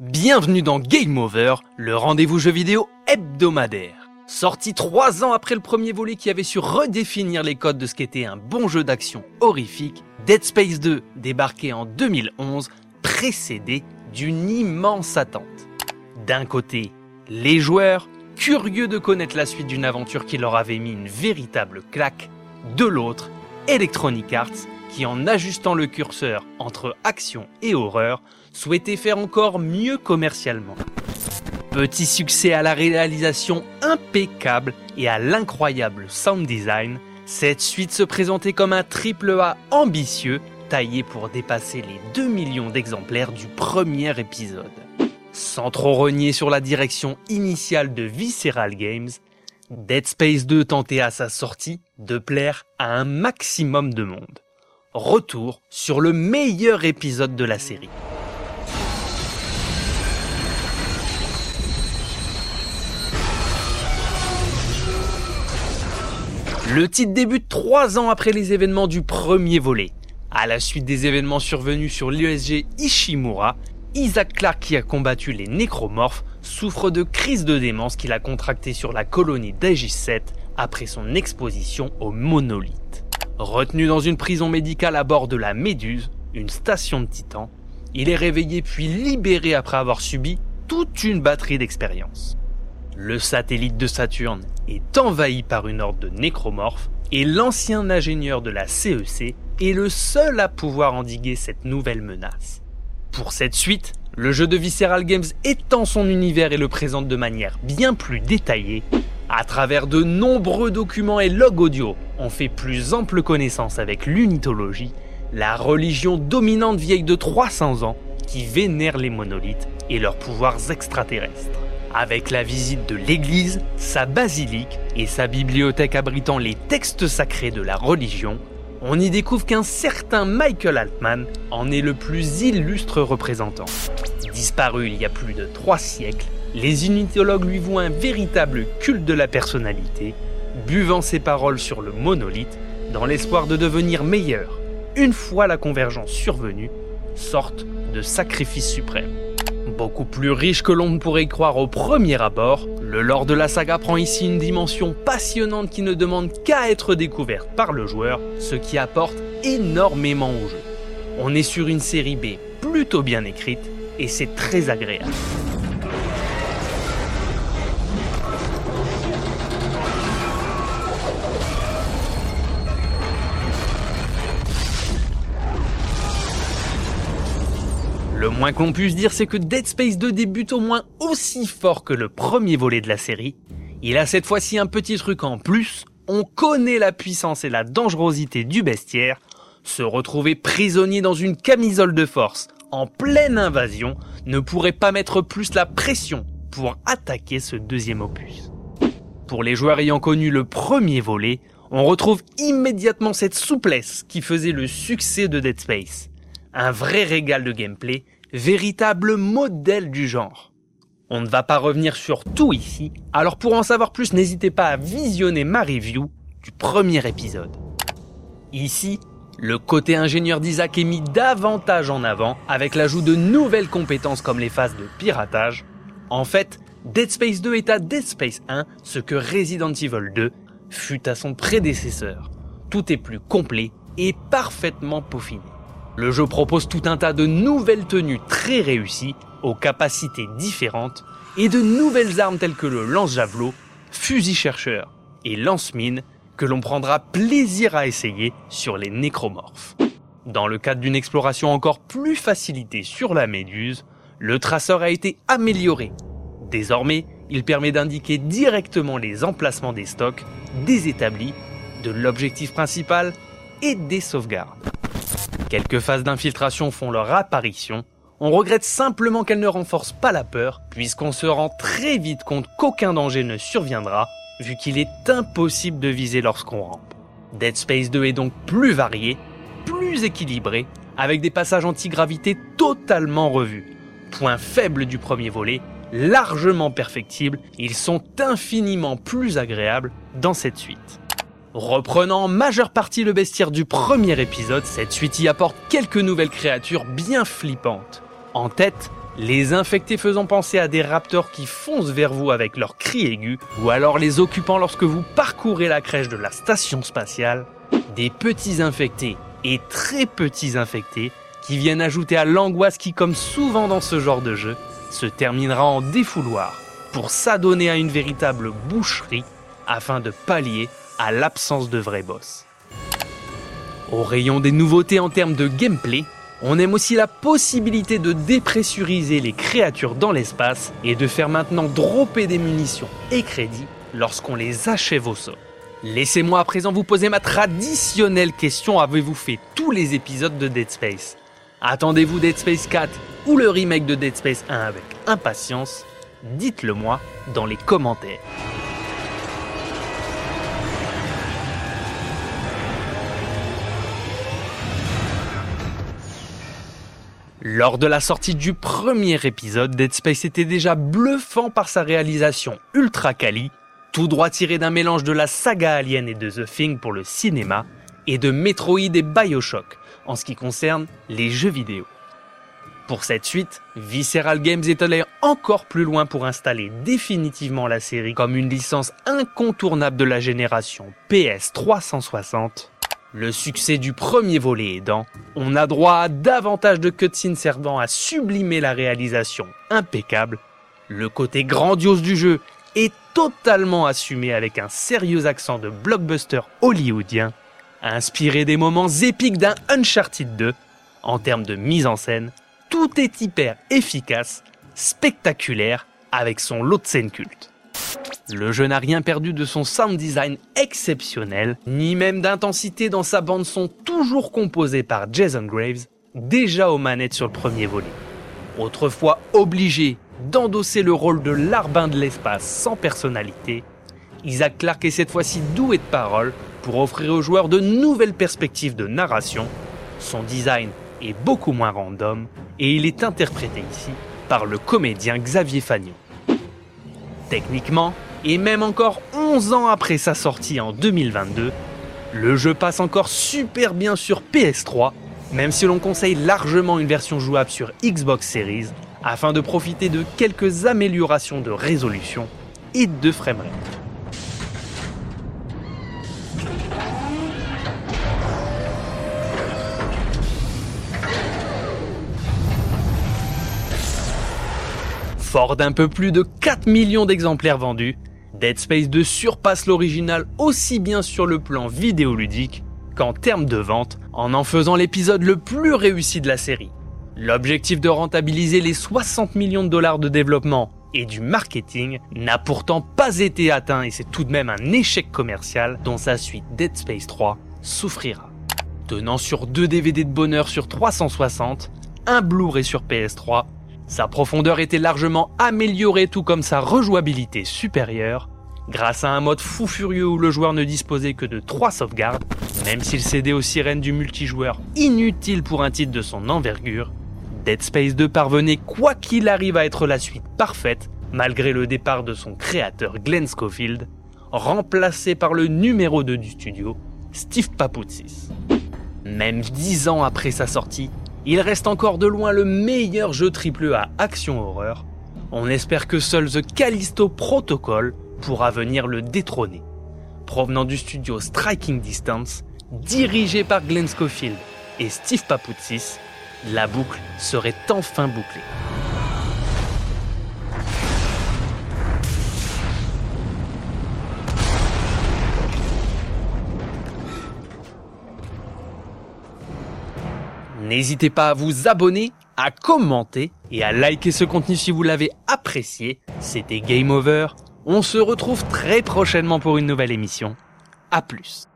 Bienvenue dans Game Over, le rendez-vous jeu vidéo hebdomadaire. Sorti trois ans après le premier volet qui avait su redéfinir les codes de ce qu'était un bon jeu d'action horrifique, Dead Space 2, débarqué en 2011, précédé d'une immense attente. D'un côté, les joueurs, curieux de connaître la suite d'une aventure qui leur avait mis une véritable claque. De l'autre, Electronic Arts, qui en ajustant le curseur entre action et horreur, souhaitait faire encore mieux commercialement. Petit succès à la réalisation impeccable et à l'incroyable sound design, cette suite se présentait comme un triple A ambitieux, taillé pour dépasser les 2 millions d'exemplaires du premier épisode. Sans trop renier sur la direction initiale de Visceral Games, Dead Space 2 tentait à sa sortie de plaire à un maximum de monde. Retour sur le meilleur épisode de la série. Le titre débute trois ans après les événements du premier volet. À la suite des événements survenus sur l'USG Ishimura, Isaac Clarke qui a combattu les nécromorphes souffre de crise de démence qu'il a contractée sur la colonie d'Aegis 7 après son exposition au monolithe. Retenu dans une prison médicale à bord de la Méduse, une station de Titan, il est réveillé puis libéré après avoir subi toute une batterie d'expériences. Le satellite de Saturne est envahi par une horde de nécromorphes et l'ancien ingénieur de la CEC est le seul à pouvoir endiguer cette nouvelle menace. Pour cette suite, le jeu de Visceral Games étend son univers et le présente de manière bien plus détaillée. À travers de nombreux documents et logs audio, on fait plus ample connaissance avec l'unitologie, la religion dominante vieille de 300 ans qui vénère les monolithes et leurs pouvoirs extraterrestres avec la visite de l'église, sa basilique et sa bibliothèque abritant les textes sacrés de la religion, on y découvre qu'un certain Michael Altman en est le plus illustre représentant. Disparu il y a plus de trois siècles, les unitologues lui vouent un véritable culte de la personnalité, buvant ses paroles sur le monolithe dans l'espoir de devenir meilleur, une fois la convergence survenue, sorte de sacrifice suprême. Beaucoup plus riche que l'on ne pourrait croire au premier abord, le lore de la saga prend ici une dimension passionnante qui ne demande qu'à être découverte par le joueur, ce qui apporte énormément au jeu. On est sur une série B plutôt bien écrite et c'est très agréable. Le moins qu'on puisse dire, c'est que Dead Space 2 débute au moins aussi fort que le premier volet de la série. Il a cette fois-ci un petit truc en plus, on connaît la puissance et la dangerosité du bestiaire. Se retrouver prisonnier dans une camisole de force, en pleine invasion, ne pourrait pas mettre plus la pression pour attaquer ce deuxième opus. Pour les joueurs ayant connu le premier volet, on retrouve immédiatement cette souplesse qui faisait le succès de Dead Space un vrai régal de gameplay, véritable modèle du genre. On ne va pas revenir sur tout ici, alors pour en savoir plus, n'hésitez pas à visionner ma review du premier épisode. Ici, le côté ingénieur d'Isaac est mis davantage en avant avec l'ajout de nouvelles compétences comme les phases de piratage. En fait, Dead Space 2 est à Dead Space 1 ce que Resident Evil 2 fut à son prédécesseur. Tout est plus complet et parfaitement peaufiné. Le jeu propose tout un tas de nouvelles tenues très réussies, aux capacités différentes, et de nouvelles armes telles que le lance-javelot, fusil chercheur et lance-mine que l'on prendra plaisir à essayer sur les nécromorphes. Dans le cadre d'une exploration encore plus facilitée sur la méduse, le traceur a été amélioré. Désormais, il permet d'indiquer directement les emplacements des stocks, des établis, de l'objectif principal et des sauvegardes. Quelques phases d'infiltration font leur apparition. On regrette simplement qu'elles ne renforcent pas la peur, puisqu'on se rend très vite compte qu'aucun danger ne surviendra, vu qu'il est impossible de viser lorsqu'on rampe. Dead Space 2 est donc plus varié, plus équilibré, avec des passages anti-gravité totalement revus. Point faible du premier volet, largement perfectibles, ils sont infiniment plus agréables dans cette suite. Reprenant en majeure partie le bestiaire du premier épisode, cette suite y apporte quelques nouvelles créatures bien flippantes. En tête, les infectés faisant penser à des raptors qui foncent vers vous avec leurs cris aigus, ou alors les occupants lorsque vous parcourez la crèche de la station spatiale, des petits infectés et très petits infectés qui viennent ajouter à l'angoisse qui, comme souvent dans ce genre de jeu, se terminera en défouloir pour s'adonner à une véritable boucherie afin de pallier à l'absence de vrais boss. Au rayon des nouveautés en termes de gameplay, on aime aussi la possibilité de dépressuriser les créatures dans l'espace et de faire maintenant dropper des munitions et crédits lorsqu'on les achève au sol. Laissez-moi à présent vous poser ma traditionnelle question avez-vous fait tous les épisodes de Dead Space? Attendez-vous Dead Space 4 ou le remake de Dead Space 1 avec impatience? Dites-le moi dans les commentaires. Lors de la sortie du premier épisode, Dead Space était déjà bluffant par sa réalisation ultra quali, tout droit tiré d'un mélange de la saga Alien et de The Thing pour le cinéma, et de Metroid et Bioshock en ce qui concerne les jeux vidéo. Pour cette suite, Visceral Games est allé encore plus loin pour installer définitivement la série comme une licence incontournable de la génération PS 360 le succès du premier volet aidant, on a droit à davantage de cutscenes servant à sublimer la réalisation impeccable. Le côté grandiose du jeu est totalement assumé avec un sérieux accent de blockbuster hollywoodien, inspiré des moments épiques d'un Uncharted 2. En termes de mise en scène, tout est hyper efficace, spectaculaire, avec son lot de scènes cultes. Le jeu n'a rien perdu de son sound design exceptionnel, ni même d'intensité dans sa bande son toujours composée par Jason Graves, déjà aux manettes sur le premier volet. Autrefois obligé d'endosser le rôle de larbin de l'espace sans personnalité, Isaac Clarke est cette fois-ci doué de parole pour offrir aux joueurs de nouvelles perspectives de narration. Son design est beaucoup moins random et il est interprété ici par le comédien Xavier Fagnon. Techniquement, et même encore 11 ans après sa sortie en 2022, le jeu passe encore super bien sur PS3, même si l'on conseille largement une version jouable sur Xbox Series afin de profiter de quelques améliorations de résolution et de framerate. Fort d'un peu plus de 4 millions d'exemplaires vendus, Dead Space 2 surpasse l'original aussi bien sur le plan vidéoludique qu'en termes de vente, en en faisant l'épisode le plus réussi de la série. L'objectif de rentabiliser les 60 millions de dollars de développement et du marketing n'a pourtant pas été atteint et c'est tout de même un échec commercial dont sa suite Dead Space 3 souffrira. Tenant sur deux DVD de bonheur sur 360, un Blu-ray sur PS3 sa profondeur était largement améliorée tout comme sa rejouabilité supérieure, grâce à un mode fou furieux où le joueur ne disposait que de 3 sauvegardes, même s'il cédait aux sirènes du multijoueur inutile pour un titre de son envergure, Dead Space 2 parvenait quoi qu'il arrive à être la suite parfaite, malgré le départ de son créateur Glenn Schofield, remplacé par le numéro 2 du studio, Steve Papoutsis. Même 10 ans après sa sortie, il reste encore de loin le meilleur jeu AAA action-horreur. On espère que seul The Callisto Protocol pourra venir le détrôner. Provenant du studio Striking Distance, dirigé par Glenn Schofield et Steve Papoutsis, la boucle serait enfin bouclée. N'hésitez pas à vous abonner, à commenter et à liker ce contenu si vous l'avez apprécié. C'était Game Over. On se retrouve très prochainement pour une nouvelle émission. A plus.